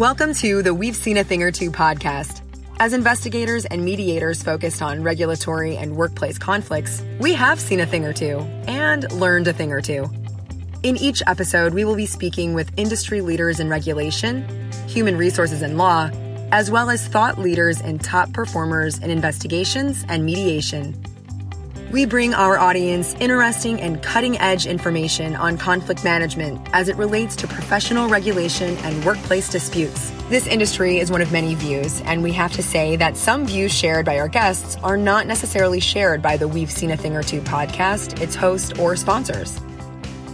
Welcome to the We've Seen a Thing or Two podcast. As investigators and mediators focused on regulatory and workplace conflicts, we have seen a thing or two and learned a thing or two. In each episode, we will be speaking with industry leaders in regulation, human resources and law, as well as thought leaders and top performers in investigations and mediation. We bring our audience interesting and cutting edge information on conflict management as it relates to professional regulation and workplace disputes. This industry is one of many views, and we have to say that some views shared by our guests are not necessarily shared by the We've Seen a Thing or Two podcast, its host, or sponsors.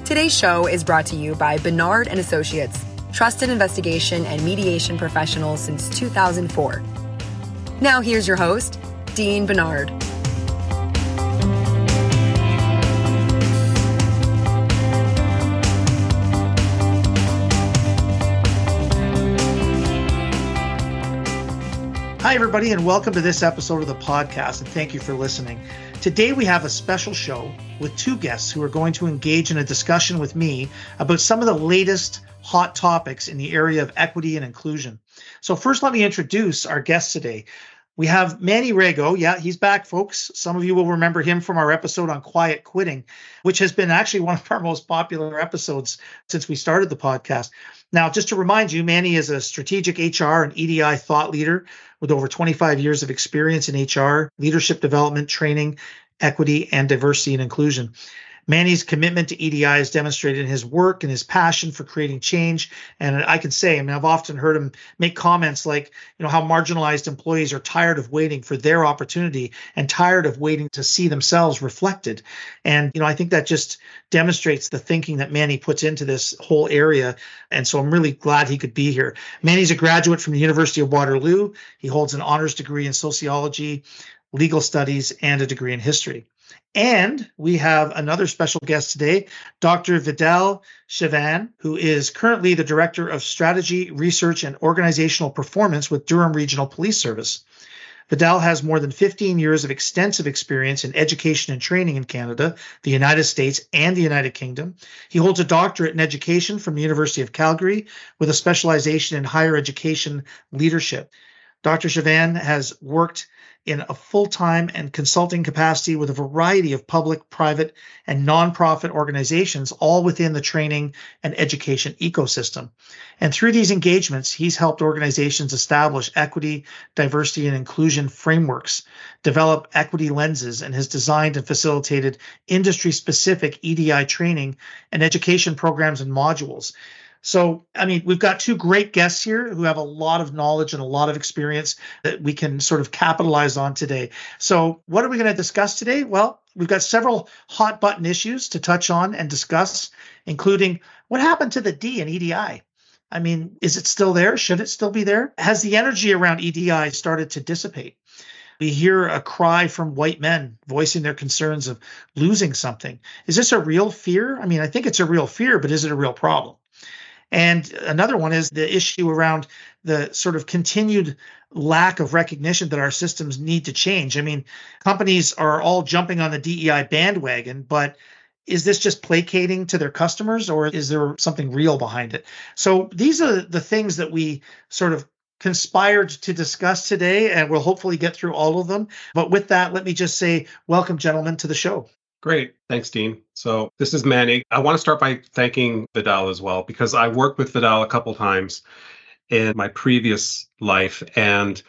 Today's show is brought to you by Bernard and Associates, trusted investigation and mediation professionals since 2004. Now here's your host, Dean Bernard. Hi, everybody, and welcome to this episode of the podcast, and thank you for listening. Today, we have a special show with two guests who are going to engage in a discussion with me about some of the latest hot topics in the area of equity and inclusion. So, first, let me introduce our guests today. We have Manny Rego. Yeah, he's back, folks. Some of you will remember him from our episode on quiet quitting, which has been actually one of our most popular episodes since we started the podcast. Now, just to remind you, Manny is a strategic HR and EDI thought leader with over 25 years of experience in HR, leadership development, training, equity, and diversity and inclusion. Manny's commitment to EDI is demonstrated in his work and his passion for creating change. And I can say, I mean, I've often heard him make comments like, you know, how marginalized employees are tired of waiting for their opportunity and tired of waiting to see themselves reflected. And, you know, I think that just demonstrates the thinking that Manny puts into this whole area. And so I'm really glad he could be here. Manny's a graduate from the University of Waterloo. He holds an honors degree in sociology, legal studies, and a degree in history. And we have another special guest today, Dr. Vidal Chavannes, who is currently the Director of Strategy, Research, and Organizational Performance with Durham Regional Police Service. Vidal has more than 15 years of extensive experience in education and training in Canada, the United States, and the United Kingdom. He holds a doctorate in education from the University of Calgary with a specialization in higher education leadership. Dr. Chavannes has worked in a full time and consulting capacity with a variety of public, private, and nonprofit organizations, all within the training and education ecosystem. And through these engagements, he's helped organizations establish equity, diversity, and inclusion frameworks, develop equity lenses, and has designed and facilitated industry specific EDI training and education programs and modules. So, I mean, we've got two great guests here who have a lot of knowledge and a lot of experience that we can sort of capitalize on today. So, what are we going to discuss today? Well, we've got several hot button issues to touch on and discuss, including what happened to the D in EDI. I mean, is it still there? Should it still be there? Has the energy around EDI started to dissipate? We hear a cry from white men voicing their concerns of losing something. Is this a real fear? I mean, I think it's a real fear, but is it a real problem? And another one is the issue around the sort of continued lack of recognition that our systems need to change. I mean, companies are all jumping on the DEI bandwagon, but is this just placating to their customers or is there something real behind it? So these are the things that we sort of conspired to discuss today, and we'll hopefully get through all of them. But with that, let me just say, welcome, gentlemen, to the show. Great. Thanks, Dean. So this is Manny. I want to start by thanking Vidal as well, because I worked with Vidal a couple times in my previous life. And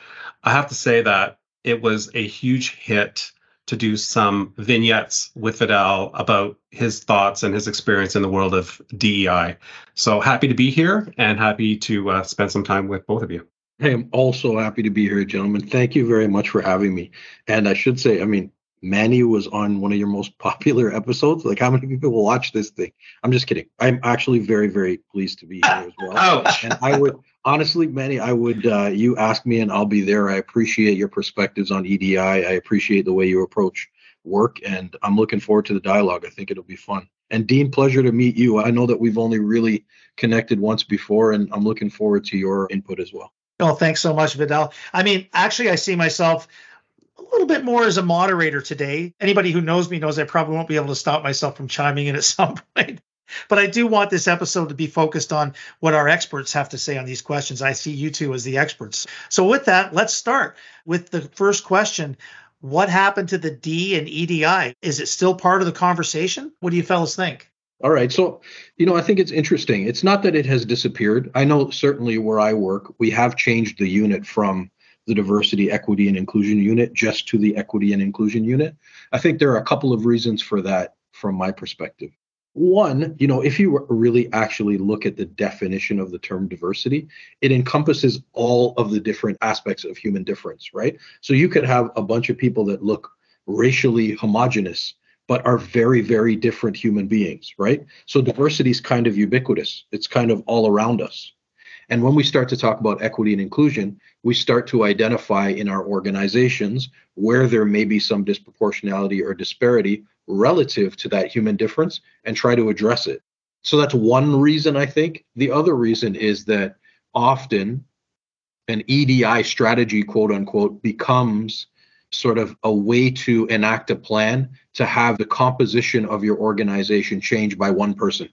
I have to say that it was a huge hit to do some vignettes with Vidal about his thoughts and his experience in the world of DEI. So happy to be here and happy to uh, spend some time with both of you. Hey, I'm also happy to be here, gentlemen. Thank you very much for having me. And I should say, I mean, Manny was on one of your most popular episodes. Like, how many people will watch this thing? I'm just kidding. I'm actually very, very pleased to be here as well. Oh, and I would honestly, Manny, I would uh, you ask me and I'll be there. I appreciate your perspectives on EDI. I appreciate the way you approach work, and I'm looking forward to the dialogue. I think it'll be fun. And Dean, pleasure to meet you. I know that we've only really connected once before, and I'm looking forward to your input as well. Oh, thanks so much, Vidal. I mean, actually, I see myself a little bit more as a moderator today. Anybody who knows me knows I probably won't be able to stop myself from chiming in at some point. But I do want this episode to be focused on what our experts have to say on these questions. I see you two as the experts. So, with that, let's start with the first question. What happened to the D and EDI? Is it still part of the conversation? What do you fellas think? All right. So, you know, I think it's interesting. It's not that it has disappeared. I know certainly where I work, we have changed the unit from the diversity, equity, and inclusion unit just to the equity and inclusion unit. I think there are a couple of reasons for that from my perspective. One, you know, if you really actually look at the definition of the term diversity, it encompasses all of the different aspects of human difference, right? So you could have a bunch of people that look racially homogenous, but are very, very different human beings, right? So diversity is kind of ubiquitous, it's kind of all around us. And when we start to talk about equity and inclusion, we start to identify in our organizations where there may be some disproportionality or disparity relative to that human difference and try to address it. So that's one reason I think. The other reason is that often an EDI strategy, quote unquote, becomes sort of a way to enact a plan to have the composition of your organization change by one person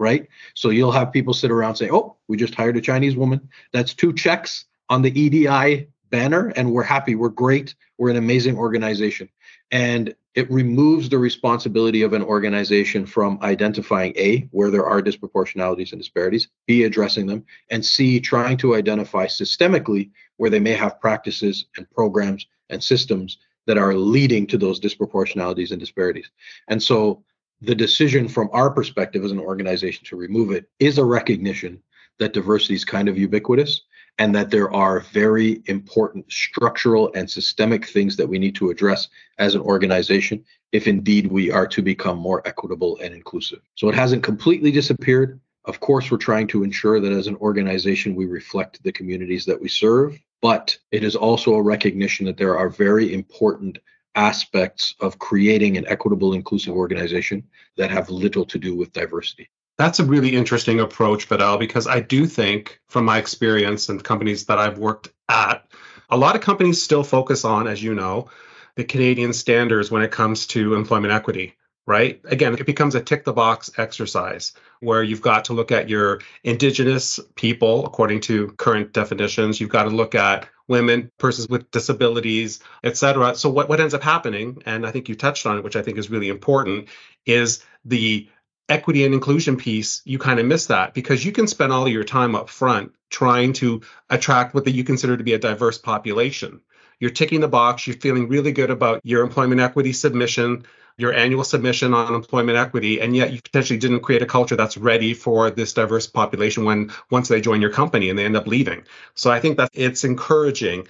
right? So you'll have people sit around say, "Oh, we just hired a Chinese woman. That's two checks on the EDI banner, and we're happy. We're great. We're an amazing organization." And it removes the responsibility of an organization from identifying A, where there are disproportionalities and disparities, B, addressing them, and C, trying to identify systemically where they may have practices and programs and systems that are leading to those disproportionalities and disparities. And so the decision from our perspective as an organization to remove it is a recognition that diversity is kind of ubiquitous and that there are very important structural and systemic things that we need to address as an organization if indeed we are to become more equitable and inclusive. So it hasn't completely disappeared. Of course, we're trying to ensure that as an organization we reflect the communities that we serve, but it is also a recognition that there are very important aspects of creating an equitable, inclusive organization that have little to do with diversity. That's a really interesting approach, Vidal, because I do think, from my experience and companies that I've worked at, a lot of companies still focus on, as you know, the Canadian standards when it comes to employment equity right? Again, it becomes a tick the box exercise where you've got to look at your indigenous people according to current definitions. You've got to look at women, persons with disabilities, et cetera. So what, what ends up happening, and I think you touched on it, which I think is really important, is the equity and inclusion piece, you kind of miss that because you can spend all of your time up front trying to attract what you consider to be a diverse population. You're ticking the box, you're feeling really good about your employment equity submission, your annual submission on employment equity, and yet you potentially didn't create a culture that's ready for this diverse population when once they join your company and they end up leaving. So I think that it's encouraging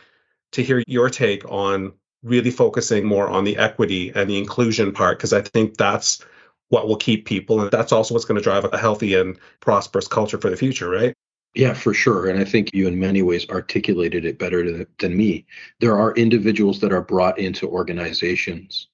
to hear your take on really focusing more on the equity and the inclusion part, because I think that's what will keep people. And that's also what's going to drive a healthy and prosperous culture for the future, right? Yeah, for sure. And I think you, in many ways, articulated it better than me. There are individuals that are brought into organizations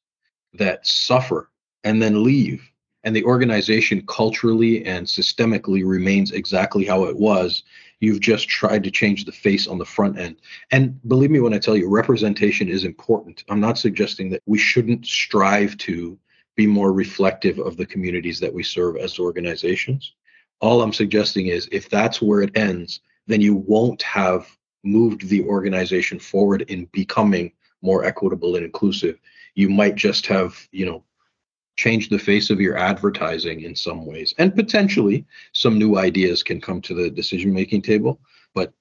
that suffer and then leave. And the organization culturally and systemically remains exactly how it was. You've just tried to change the face on the front end. And believe me when i tell you representation is important. I'm not suggesting that we shouldn't strive to be more reflective of the communities that we serve as organizations. All i'm suggesting is if that's where it ends then you won't have moved the organization forward in becoming more equitable and inclusive you might just have, you know, changed the face of your advertising in some ways. And potentially some new ideas can come to the decision making table, but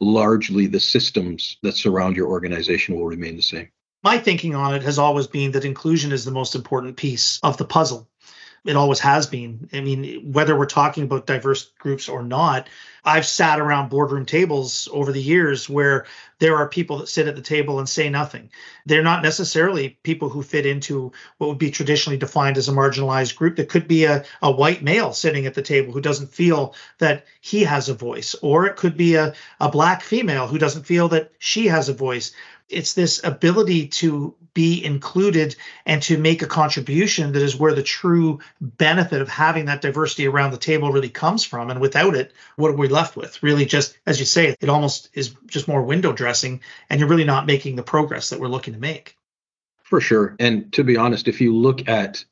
largely the systems that surround your organization will remain the same. My thinking on it has always been that inclusion is the most important piece of the puzzle it always has been. I mean, whether we're talking about diverse groups or not, I've sat around boardroom tables over the years where there are people that sit at the table and say nothing. They're not necessarily people who fit into what would be traditionally defined as a marginalized group. It could be a, a white male sitting at the table who doesn't feel that he has a voice, or it could be a, a black female who doesn't feel that she has a voice it's this ability to be included and to make a contribution that is where the true benefit of having that diversity around the table really comes from. And without it what are we left with? Really just as you say it almost is just more window dressing and you're really not making the progress that we're looking to make. For sure. And to be honest if you look at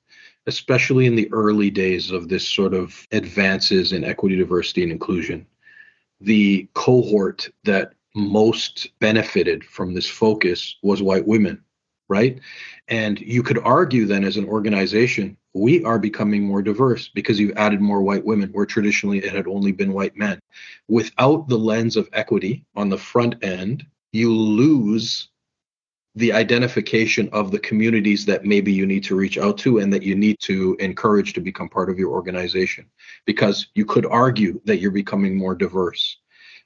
especially in the early days of this sort of advances in equity, diversity, and inclusion, the cohort that most benefited from this focus was white women, right? And you could argue then, as an organization, we are becoming more diverse because you've added more white women, where traditionally it had only been white men. Without the lens of equity on the front end, you lose the identification of the communities that maybe you need to reach out to and that you need to encourage to become part of your organization because you could argue that you're becoming more diverse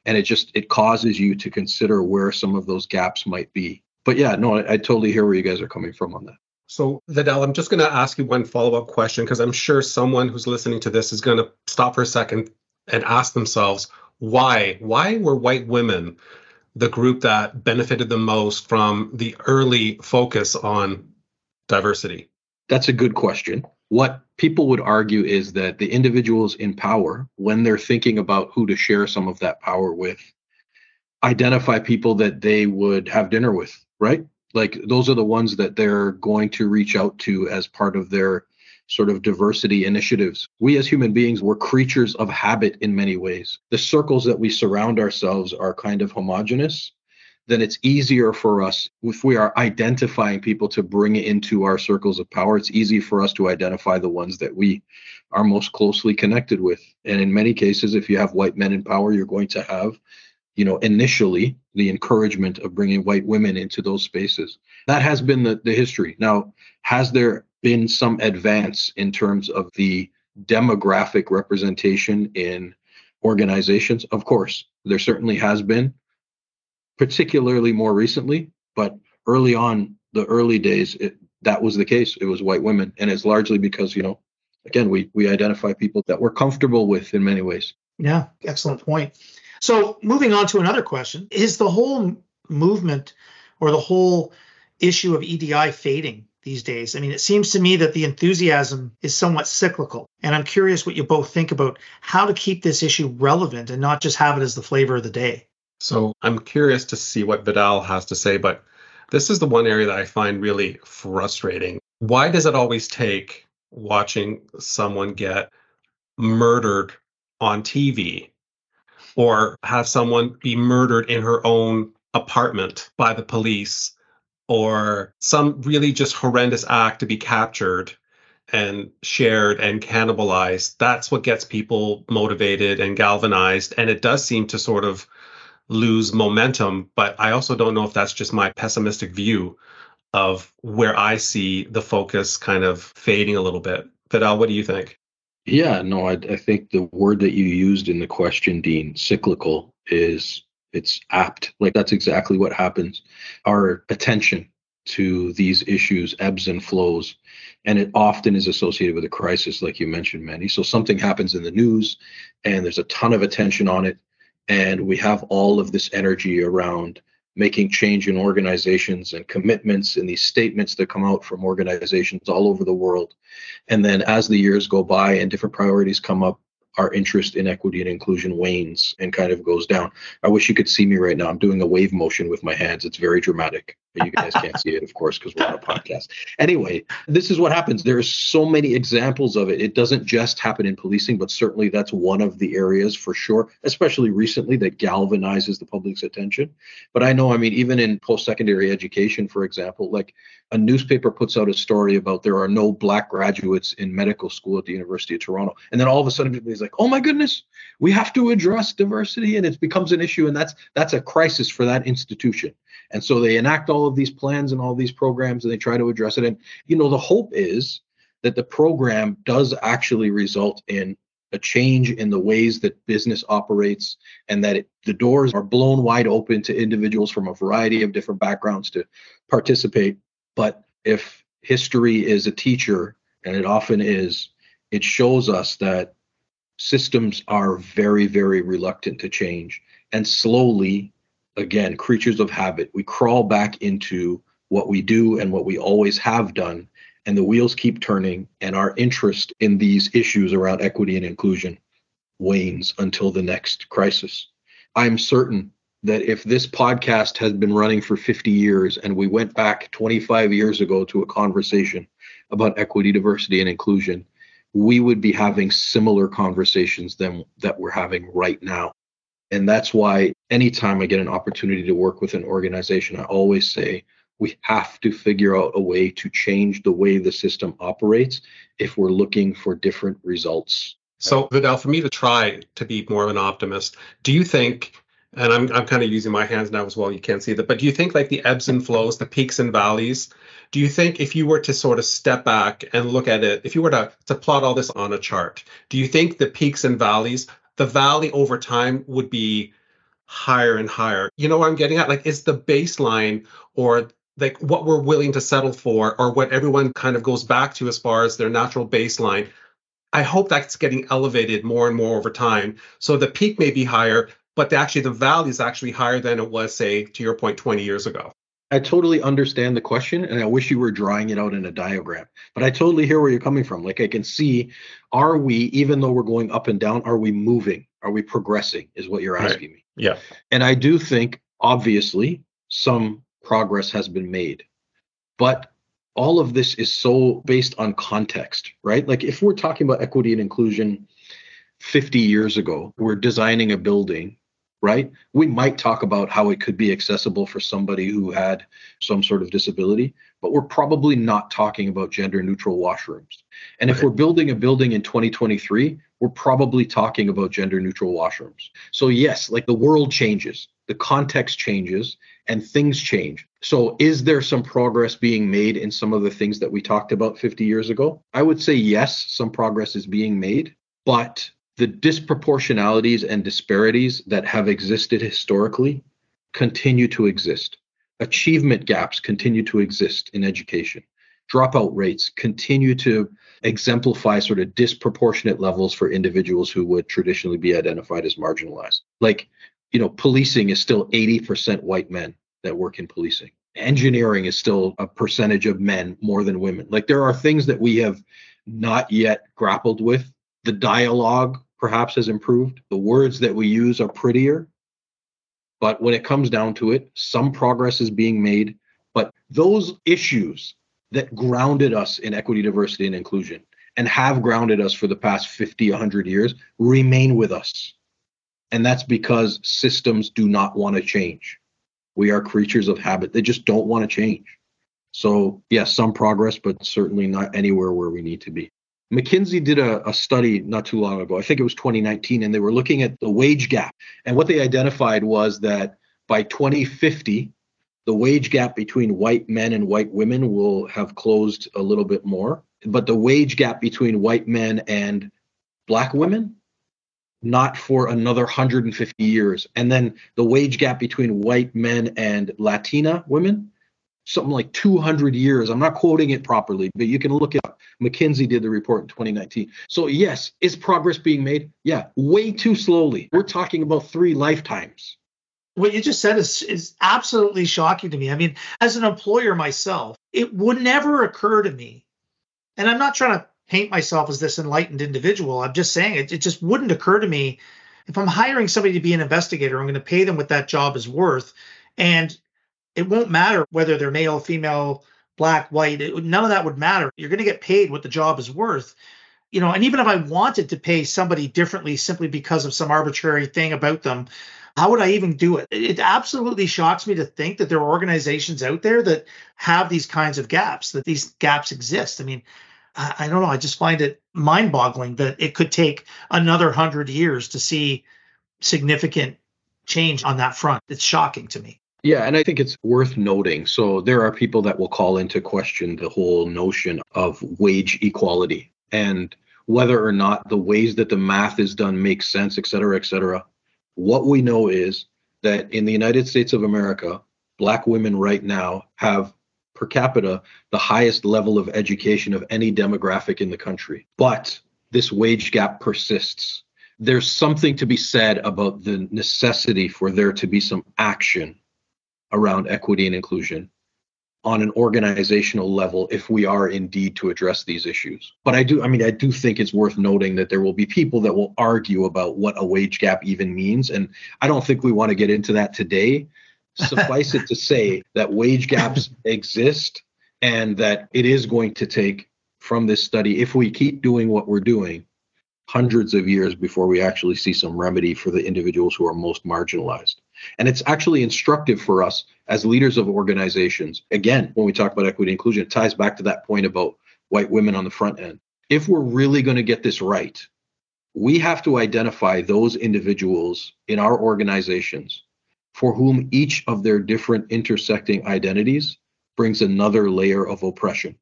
and it just it causes you to consider where some of those gaps might be but yeah no i, I totally hear where you guys are coming from on that so vidal i'm just going to ask you one follow-up question because i'm sure someone who's listening to this is going to stop for a second and ask themselves why why were white women the group that benefited the most from the early focus on diversity? That's a good question. What people would argue is that the individuals in power, when they're thinking about who to share some of that power with, identify people that they would have dinner with, right? Like those are the ones that they're going to reach out to as part of their sort of diversity initiatives. We as human beings, we're creatures of habit in many ways. The circles that we surround ourselves are kind of homogenous. Then it's easier for us if we are identifying people to bring into our circles of power. It's easy for us to identify the ones that we are most closely connected with. And in many cases, if you have white men in power, you're going to have you know initially the encouragement of bringing white women into those spaces that has been the, the history now has there been some advance in terms of the demographic representation in organizations. Of course, there certainly has been, particularly more recently, but early on, the early days, it, that was the case. It was white women, and it's largely because you know, again, we we identify people that we're comfortable with in many ways. Yeah, excellent point. So moving on to another question: Is the whole movement or the whole issue of EDI fading these days. I mean, it seems to me that the enthusiasm is somewhat cyclical. And I'm curious what you both think about how to keep this issue relevant and not just have it as the flavor of the day. So I'm curious to see what Vidal has to say, but this is the one area that I find really frustrating. Why does it always take watching someone get murdered on TV or have someone be murdered in her own apartment by the police or some really just horrendous act to be captured and shared and cannibalized, that's what gets people motivated and galvanized. And it does seem to sort of lose momentum. But I also don't know if that's just my pessimistic view of where I see the focus kind of fading a little bit. Vidal, what do you think? Yeah, no, I, I think the word that you used in the question, Dean, cyclical, is it's apt. Like that's exactly what happens. Our attention to these issues ebbs and flows, and it often is associated with a crisis, like you mentioned, Manny. So something happens in the news, and there's a ton of attention on it, and we have all of this energy around making change in organizations and commitments and these statements that come out from organizations all over the world. And then as the years go by and different priorities come up, our interest in equity and inclusion wanes and kind of goes down. I wish you could see me right now. I'm doing a wave motion with my hands. It's very dramatic. You guys can't see it, of course, because we're on a podcast. Anyway, this is what happens. There are so many examples of it. It doesn't just happen in policing, but certainly that's one of the areas for sure, especially recently, that galvanizes the public's attention. But I know, I mean, even in post-secondary education, for example, like a newspaper puts out a story about there are no black graduates in medical school at the University of Toronto. And then all of a sudden everybody's like, oh my goodness, we have to address diversity. And it becomes an issue. And that's that's a crisis for that institution. And so they enact all of these plans and all these programs and they try to address it. And you know, the hope is that the program does actually result in a change in the ways that business operates and that it, the doors are blown wide open to individuals from a variety of different backgrounds to participate but if history is a teacher, and it often is, it shows us that systems are very, very reluctant to change. And slowly, again, creatures of habit, we crawl back into what we do and what we always have done. And the wheels keep turning, and our interest in these issues around equity and inclusion wanes until the next crisis. I'm certain that if this podcast has been running for 50 years and we went back 25 years ago to a conversation about equity, diversity, and inclusion, we would be having similar conversations than that we're having right now. And that's why anytime I get an opportunity to work with an organization, I always say we have to figure out a way to change the way the system operates if we're looking for different results. So, Vidal, for me to try to be more of an optimist, do you think, and I'm, I'm kind of using my hands now as well, you can't see that, but do you think like the ebbs and flows, the peaks and valleys, do you think if you were to sort of step back and look at it, if you were to, to plot all this on a chart, do you think the peaks and valleys, the valley over time would be higher and higher? You know what I'm getting at? Like, is the baseline or like what we're willing to settle for or what everyone kind of goes back to as far as their natural baseline i hope that's getting elevated more and more over time so the peak may be higher but the, actually the valley is actually higher than it was say to your point 20 years ago i totally understand the question and i wish you were drawing it out in a diagram but i totally hear where you're coming from like i can see are we even though we're going up and down are we moving are we progressing is what you're asking right. me yeah and i do think obviously some progress has been made. But all of this is so based on context, right? Like if we're talking about equity and inclusion 50 years ago, we're designing a building, right? We might talk about how it could be accessible for somebody who had some sort of disability, but we're probably not talking about gender neutral washrooms. And if we're building a building in 2023, we're probably talking about gender neutral washrooms. So, yes, like the world changes, the context changes, and things change. So, is there some progress being made in some of the things that we talked about 50 years ago? I would say yes, some progress is being made, but the disproportionalities and disparities that have existed historically continue to exist. Achievement gaps continue to exist in education. Dropout rates continue to exemplify sort of disproportionate levels for individuals who would traditionally be identified as marginalized. Like you know, policing is still 80% white men that work in policing. Engineering is still a percentage of men more than women. Like there are things that we have not yet grappled with. The dialogue perhaps has improved. The words that we use are prettier. But when it comes down to it, some progress is being made. But those issues that grounded us in equity, diversity, and inclusion and have grounded us for the past 50, 100 years remain with us. And that's because systems do not want to change. We are creatures of habit. They just don't want to change. So, yes, some progress, but certainly not anywhere where we need to be. McKinsey did a, a, study not too long ago, I think it was 2019, and they were looking at the wage gap. And what they identified was that by 2050, the wage gap between white men and white women will have closed a little bit more. But the wage gap between white men and black women not for another 150 years. And then the wage gap between white men and Latina women, something like 200 years. I'm not quoting it properly, but you can look it up. McKinsey did the report in 2019. So, yes, is progress being made? Yeah, way too slowly. We're talking about three lifetimes. What you just said is, is absolutely shocking to me. I mean, as an employer myself, it would never occur to me, and I'm not trying to paint myself as this enlightened individual. I'm just saying it, it just wouldn't occur to me if I'm hiring somebody to be an investigator, I'm going to pay them what that job is worth. And it won't matter whether they're male, female, black, white, it, none of that would matter. You're going to get paid what the job is worth. You know, and even if I wanted to pay somebody differently simply because of some arbitrary thing about them, how would I even do it? It absolutely shocks me to think that there are organizations out there that have these kinds of gaps, that these gaps exist. I mean, I don't know. I just find it mind boggling that it could take another hundred years to see significant change on that front. It's shocking to me. Yeah, and I think it's worth noting. So there are people that will call into question the whole notion of wage equality and whether or not the ways that the math is done makes sense, et cetera, et cetera. What we know is that in the United States of America, Black women right now have per capita the highest level of education of any demographic in the country. But this wage gap persists. There's something to be said about the necessity for there to be some action around equity and inclusion on an organizational level if we are indeed to address these issues. But I do, I mean, I do think it's worth noting that there will be people that will argue about what a wage gap even means. And I don't think we want to get into that today suffice it to say that wage gaps exist and that it is going to take from this study if we keep doing what we're doing hundreds of years before we actually see some remedy for the individuals who are most marginalized. And it's actually instructive for us as leaders of organizations. Again, when we talk about equity and inclusion, it ties back to that point about white women on the front end. If we're really going to get this right, we have to identify those individuals in our organizations for whom each of their different intersecting identities brings another layer of oppression.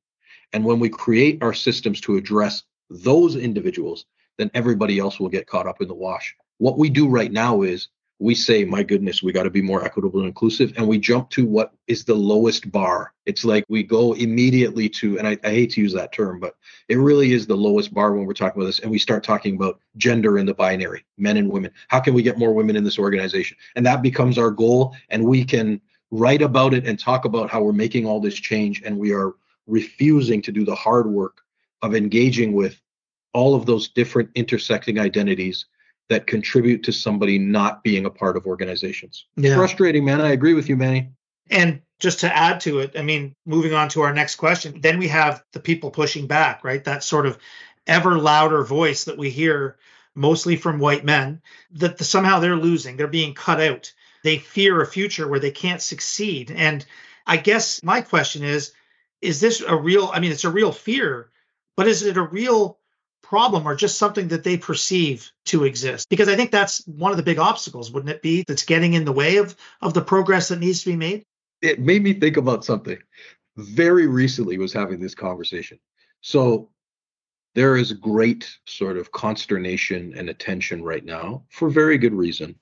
And when we create our systems to address those individuals, then everybody else will get caught up in the wash. What we do right now is we say, my goodness, we got to be more equitable and inclusive. And we jump to what is the lowest bar. It's like we go immediately to, and I, I, hate to use that term, but it really is the lowest bar when we're talking about this. And we start talking about gender in the binary, men and women. How can we get more women in this organization? And that becomes our goal. And we can write about it and talk about how we're making all this change. And we are refusing to do the hard work of engaging with all of those different intersecting identities that contribute to somebody not being a part of organizations. Yeah. Frustrating, man. I agree with you, Manny. And just to add to it, I mean, moving on to our next question, then we have the people pushing back, right? That sort of ever louder voice that we hear mostly from white men that the, somehow they're losing, they're being cut out. They fear a future where they can't succeed. And I guess my question is is this a real I mean it's a real fear, but is it a real problem or just something that they perceive to exist. Because i think that's one of the big obstacles wouldn't it be that's getting in the way of of the progress that needs to be made? It made me think about something. Very recently was having this conversation. So there is great sort of consternation and attention right now for very good reason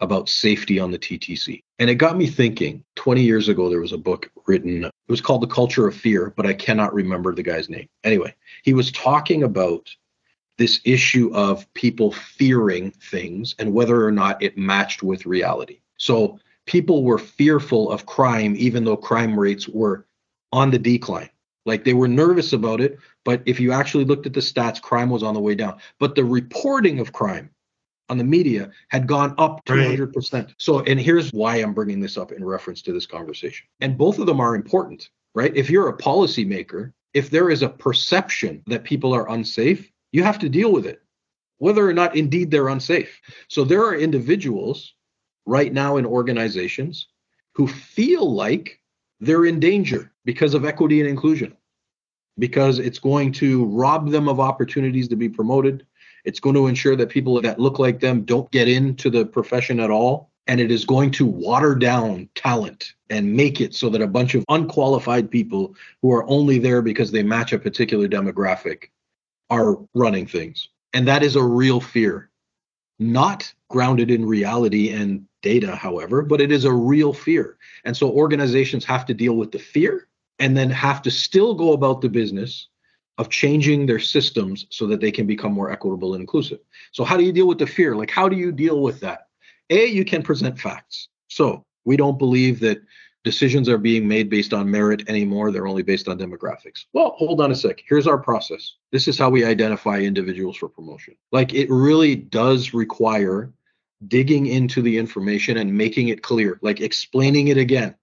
about safety on the TTC. And it got me thinking 20 years ago, there was a book written, it was called The Culture of Fear, but I cannot remember the guy's name. Anyway, he was talking about this issue of people fearing things and whether or not it matched with reality. So people were fearful of crime, even though crime rates were on the decline. Like they were nervous about it, but if you actually looked at the stats, crime was on the way down. But the reporting of crime on the media had gone up 200%. Right. So, and here's why I'm bringing this up in reference to this conversation. And both of them are important, right? If you're a policymaker, if there is a perception that people are unsafe, you have to deal with it, whether or not indeed they're unsafe. So, there are individuals right now in organizations who feel like they're in danger because of equity and inclusion, because it's going to rob them of opportunities to be promoted it's going to ensure that people that look like them don't get into the profession at all. And it is going to water down talent and make it so that a bunch of unqualified people who are only there because they match a particular demographic are running things. And that is a real fear, not grounded in reality and data, however, but it is a real fear. And so organizations have to deal with the fear and then have to still go about the business of changing their systems so that they can become more equitable and inclusive. So, how do you deal with the fear? Like, how do you deal with that? A, you can present facts. So, we don't believe that decisions are being made based on merit anymore. They're only based on demographics. Well, hold on a sec. Here's our process. This is how we identify individuals for promotion. Like, it really does require digging into the information and making it clear, like explaining it again.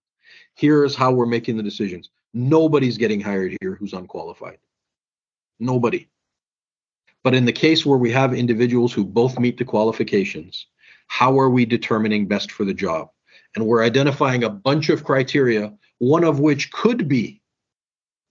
Here's how we're making the decisions. Nobody's getting hired here who's unqualified. Nobody. But in the case where we have individuals who both meet the qualifications, how are we determining best for the job? And we're identifying a bunch of criteria, one of which could be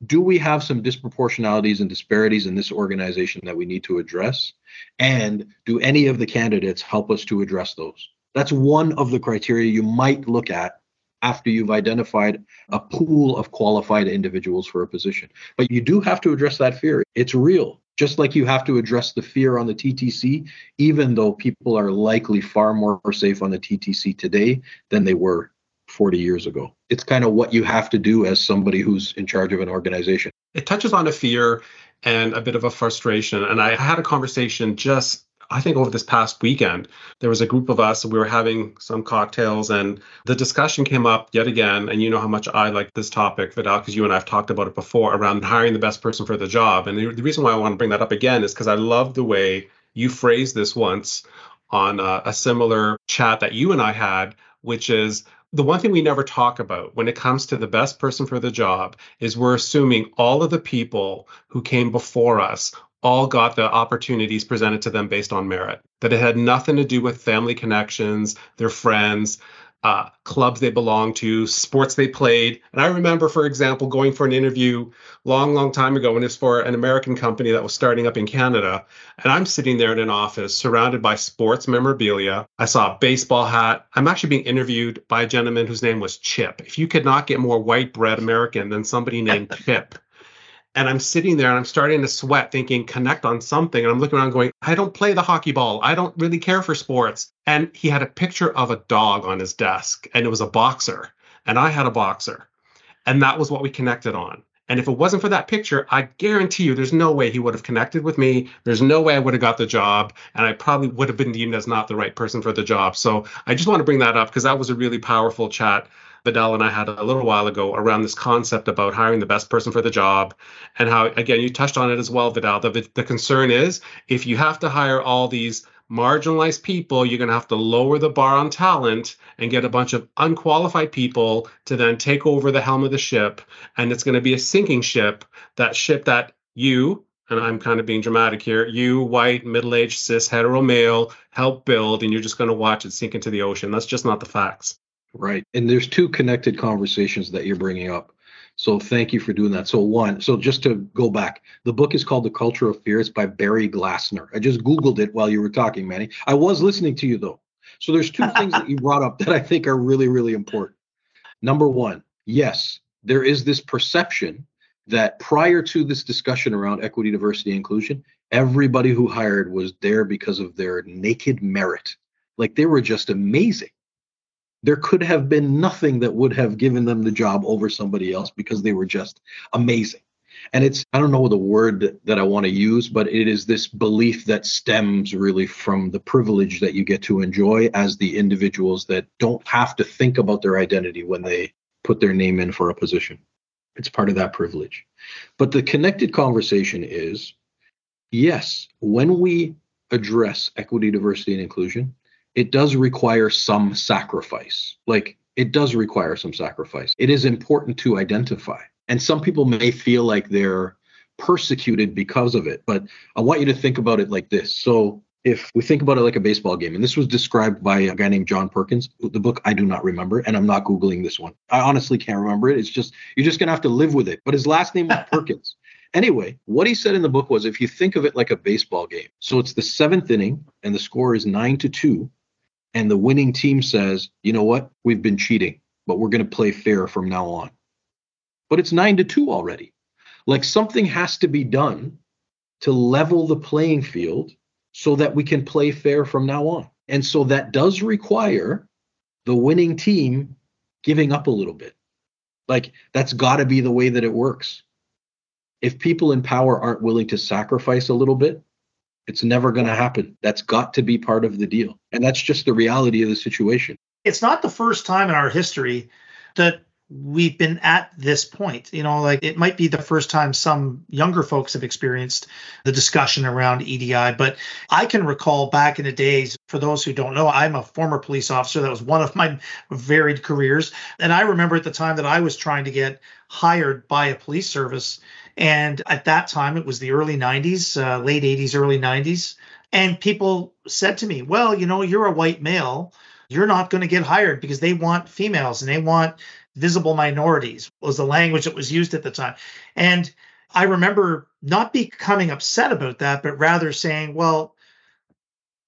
do we have some disproportionalities and disparities in this organization that we need to address? And do any of the candidates help us to address those? That's one of the criteria you might look at after you've identified a pool of qualified individuals for a position. But you do have to address that fear. It's real. Just like you have to address the fear on the TTC, even though people are likely far more safe on the TTC today than they were 40 years ago. It's kind of what you have to do as somebody who's in charge of an organization. It touches on a fear and a bit of a frustration. And I had a conversation just I think over this past weekend, there was a group of us, we were having some cocktails, and the discussion came up yet again. And you know how much I like this topic, Vidal, because you and I have talked about it before around hiring the best person for the job. And the, the reason why I want to bring that up again is because I love the way you phrased this once on a, a similar chat that you and I had, which is the one thing we never talk about when it comes to the best person for the job is we're assuming all of the people who came before us all got the opportunities presented to them based on merit, that it had nothing to do with family connections, their friends, uh, clubs they belonged to, sports they played. And I remember, for example, going for an interview long, long time ago when it was for an American company that was starting up in Canada. And I'm sitting there in an office surrounded by sports memorabilia. I saw a baseball hat. I'm actually being interviewed by a gentleman whose name was Chip. If you could not get more white bread American than somebody named Chip and I'm sitting there and I'm starting to sweat, thinking, connect on something. And I'm looking around going, I don't play the hockey ball. I don't really care for sports. And he had a picture of a dog on his desk, and it was a boxer. And I had a boxer. And that was what we connected on. And if it wasn't for that picture, I guarantee you there's no way he would have connected with me. There's no way I would have got the job. And I probably would have been deemed as not the right person for the job. So I just want to bring that up because that was a really powerful chat Vidal and I had a little while ago around this concept about hiring the best person for the job, and how again you touched on it as well, Vidal. The the concern is if you have to hire all these marginalized people, you're going to have to lower the bar on talent and get a bunch of unqualified people to then take over the helm of the ship, and it's going to be a sinking ship. That ship that you and I'm kind of being dramatic here, you, white, middle aged, cis, hetero male, help build, and you're just going to watch it sink into the ocean. That's just not the facts. Right. And there's two connected conversations that you're bringing up. So thank you for doing that. So one, so just to go back, the book is called The Culture of Fear. It's by Barry Glassner. I just Googled it while you were talking, Manny. I was listening to you though. So there's two things that you brought up that I think are really, really important. Number one, yes, there is this perception that prior to this discussion around equity, diversity, inclusion, everybody who hired was there because of their naked merit. Like they were just amazing there could have been nothing that would have given them the job over somebody else because they were just amazing. And it's, I don't know the word that I want to use, but it is this belief that stems really from the privilege that you get to enjoy as the individuals that don't have to think about their identity when they put their name in for a position. It's part of that privilege. But the connected conversation is yes, when we address equity, diversity, and inclusion, it does require some sacrifice. Like it does require some sacrifice. It is important to identify. And some people may feel like they're persecuted because of it, but I want you to think about it like this. So if we think about it like a baseball game, and this was described by a guy named John Perkins, the book I do not remember, and I'm not Googling this one. I honestly can't remember it. It's just, you're just going to have to live with it. But his last name was Perkins. Anyway, what he said in the book was if you think of it like a baseball game, so it's the seventh inning, and the score is nine to two, and the winning team says, you know what, we've been cheating, but we're going to play fair from now on. But it's nine to two already. Like something has to be done to level the playing field so that we can play fair from now on. And so that does require the winning team giving up a little bit. Like that's got to be the way that it works. If people in power aren't willing to sacrifice a little bit, it's never going to happen. That's got to be part of the deal. And that's just the reality of the situation. It's not the first time in our history that we've been at this point. You know, like it might be the first time some younger folks have experienced the discussion around EDI, but I can recall back in the days, for those who don't know, I'm a former police officer. That was one of my varied careers. And I remember at the time that I was trying to get hired by a police service and at that time, it was the early 90s, uh, late 80s, early 90s. And people said to me, well, you know, you're a white male. You're not going to get hired because they want females and they want visible minorities, was the language that was used at the time. And I remember not becoming upset about that, but rather saying, well,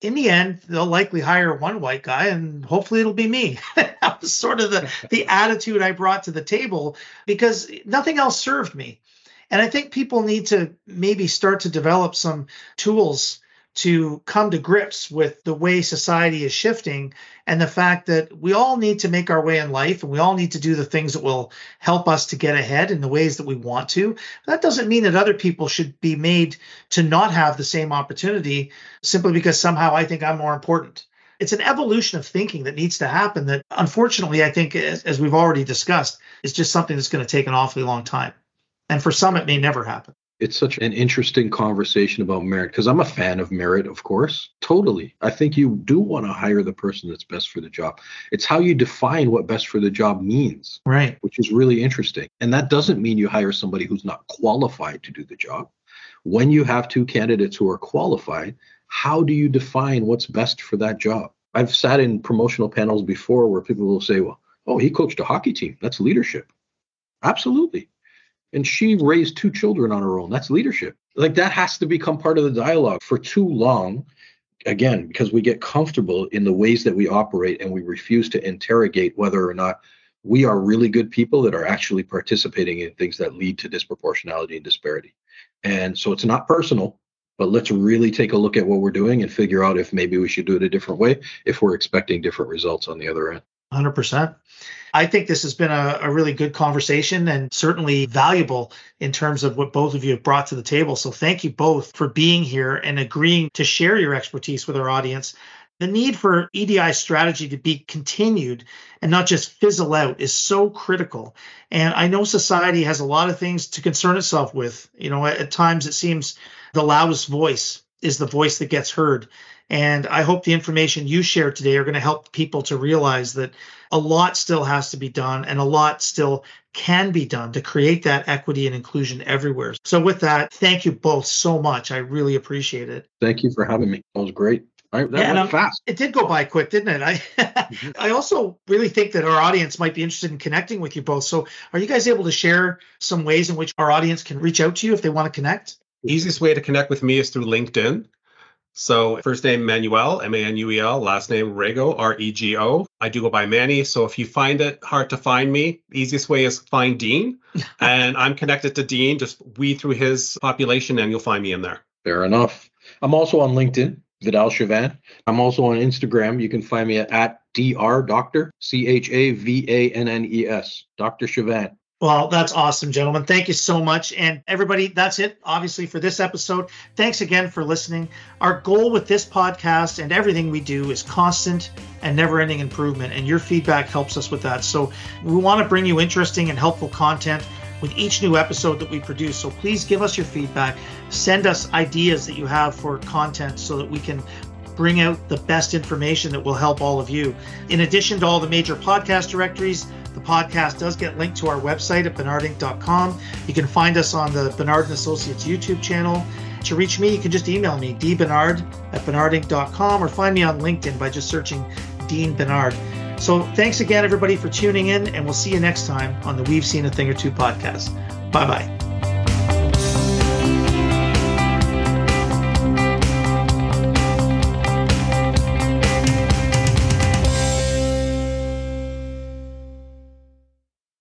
in the end, they'll likely hire one white guy and hopefully it'll be me. that was sort of the, the attitude I brought to the table because nothing else served me. And I think people need to maybe start to develop some tools to come to grips with the way society is shifting and the fact that we all need to make our way in life and we all need to do the things that will help us to get ahead in the ways that we want to. That doesn't mean that other people should be made to not have the same opportunity simply because somehow I think I'm more important. It's an evolution of thinking that needs to happen that unfortunately I think as, as we've already discussed is just something that's going to take an awfully long time. And for some, it may never happen. It's such an interesting conversation about merit because I'm a fan of merit, of course. Totally. I think you do want to hire the person that's best for the job. It's how you define what best for the job means. Right. Which is really interesting. And that doesn't mean you hire somebody who's not qualified to do the job. When you have two candidates who are qualified, how do you define what's best for that job? I've sat in promotional panels before where people will say, well, oh, he coached a hockey team. That's leadership. Absolutely and she raised two children on her own. That's leadership. Like that has to become part of the dialogue. For too long, again, because we get comfortable in the ways that we operate and we refuse to interrogate whether or not we are really good people that are actually participating in things that lead to disproportionality and disparity. And so it's not personal, but let's really take a look at what we're doing and figure out if maybe we should do it a different way if we're expecting different results on the other end. 100%. I think this has been a, a, really good conversation and certainly valuable in terms of what both of you have brought to the table. So thank you both for being here and agreeing to share your expertise with our audience. The need for EDI strategy to be continued and not just fizzle out is so critical. And I know society has a lot of things to concern itself with. You know, at, at times it seems the loudest voice is the voice that gets heard. And I hope the information you shared today are going to help people to realize that a lot still has to be done and a lot still can be done to create that equity and inclusion everywhere. So, with that, thank you both so much. I really appreciate it. Thank you for having me. That was great. that yeah, went fast. It did go by quick, didn't it? I mm-hmm. I also really think that our audience might be interested in connecting with you both. So, are you guys able to share some ways in which our audience can reach out to you if they want to connect? Easiest way to connect with me is through LinkedIn. So first name Manuel, M-A-N-U-E-L, last name Rego, R-E-G-O. I do go by Manny. So if you find it hard to find me, easiest way is find Dean. and I'm connected to Dean. Just weed through his population and you'll find me in there. Fair enough. I'm also on LinkedIn, Vidal Chavannes. I'm also on Instagram. You can find me at, at Dr. Doctor, C-H-A-V-A-N-N-E-S, Dr. Chavannes. Well, that's awesome, gentlemen. Thank you so much. And everybody, that's it, obviously, for this episode. Thanks again for listening. Our goal with this podcast and everything we do is constant and never ending improvement. And your feedback helps us with that. So we want to bring you interesting and helpful content with each new episode that we produce. So please give us your feedback. Send us ideas that you have for content so that we can bring out the best information that will help all of you. In addition to all the major podcast directories, the podcast does get linked to our website at bernardinc.com. You can find us on the Bernard and Associates YouTube channel. To reach me, you can just email me, dbernard at bernardinc.com, or find me on LinkedIn by just searching Dean Bernard. So thanks again, everybody, for tuning in, and we'll see you next time on the We've Seen a Thing or Two podcast. Bye bye.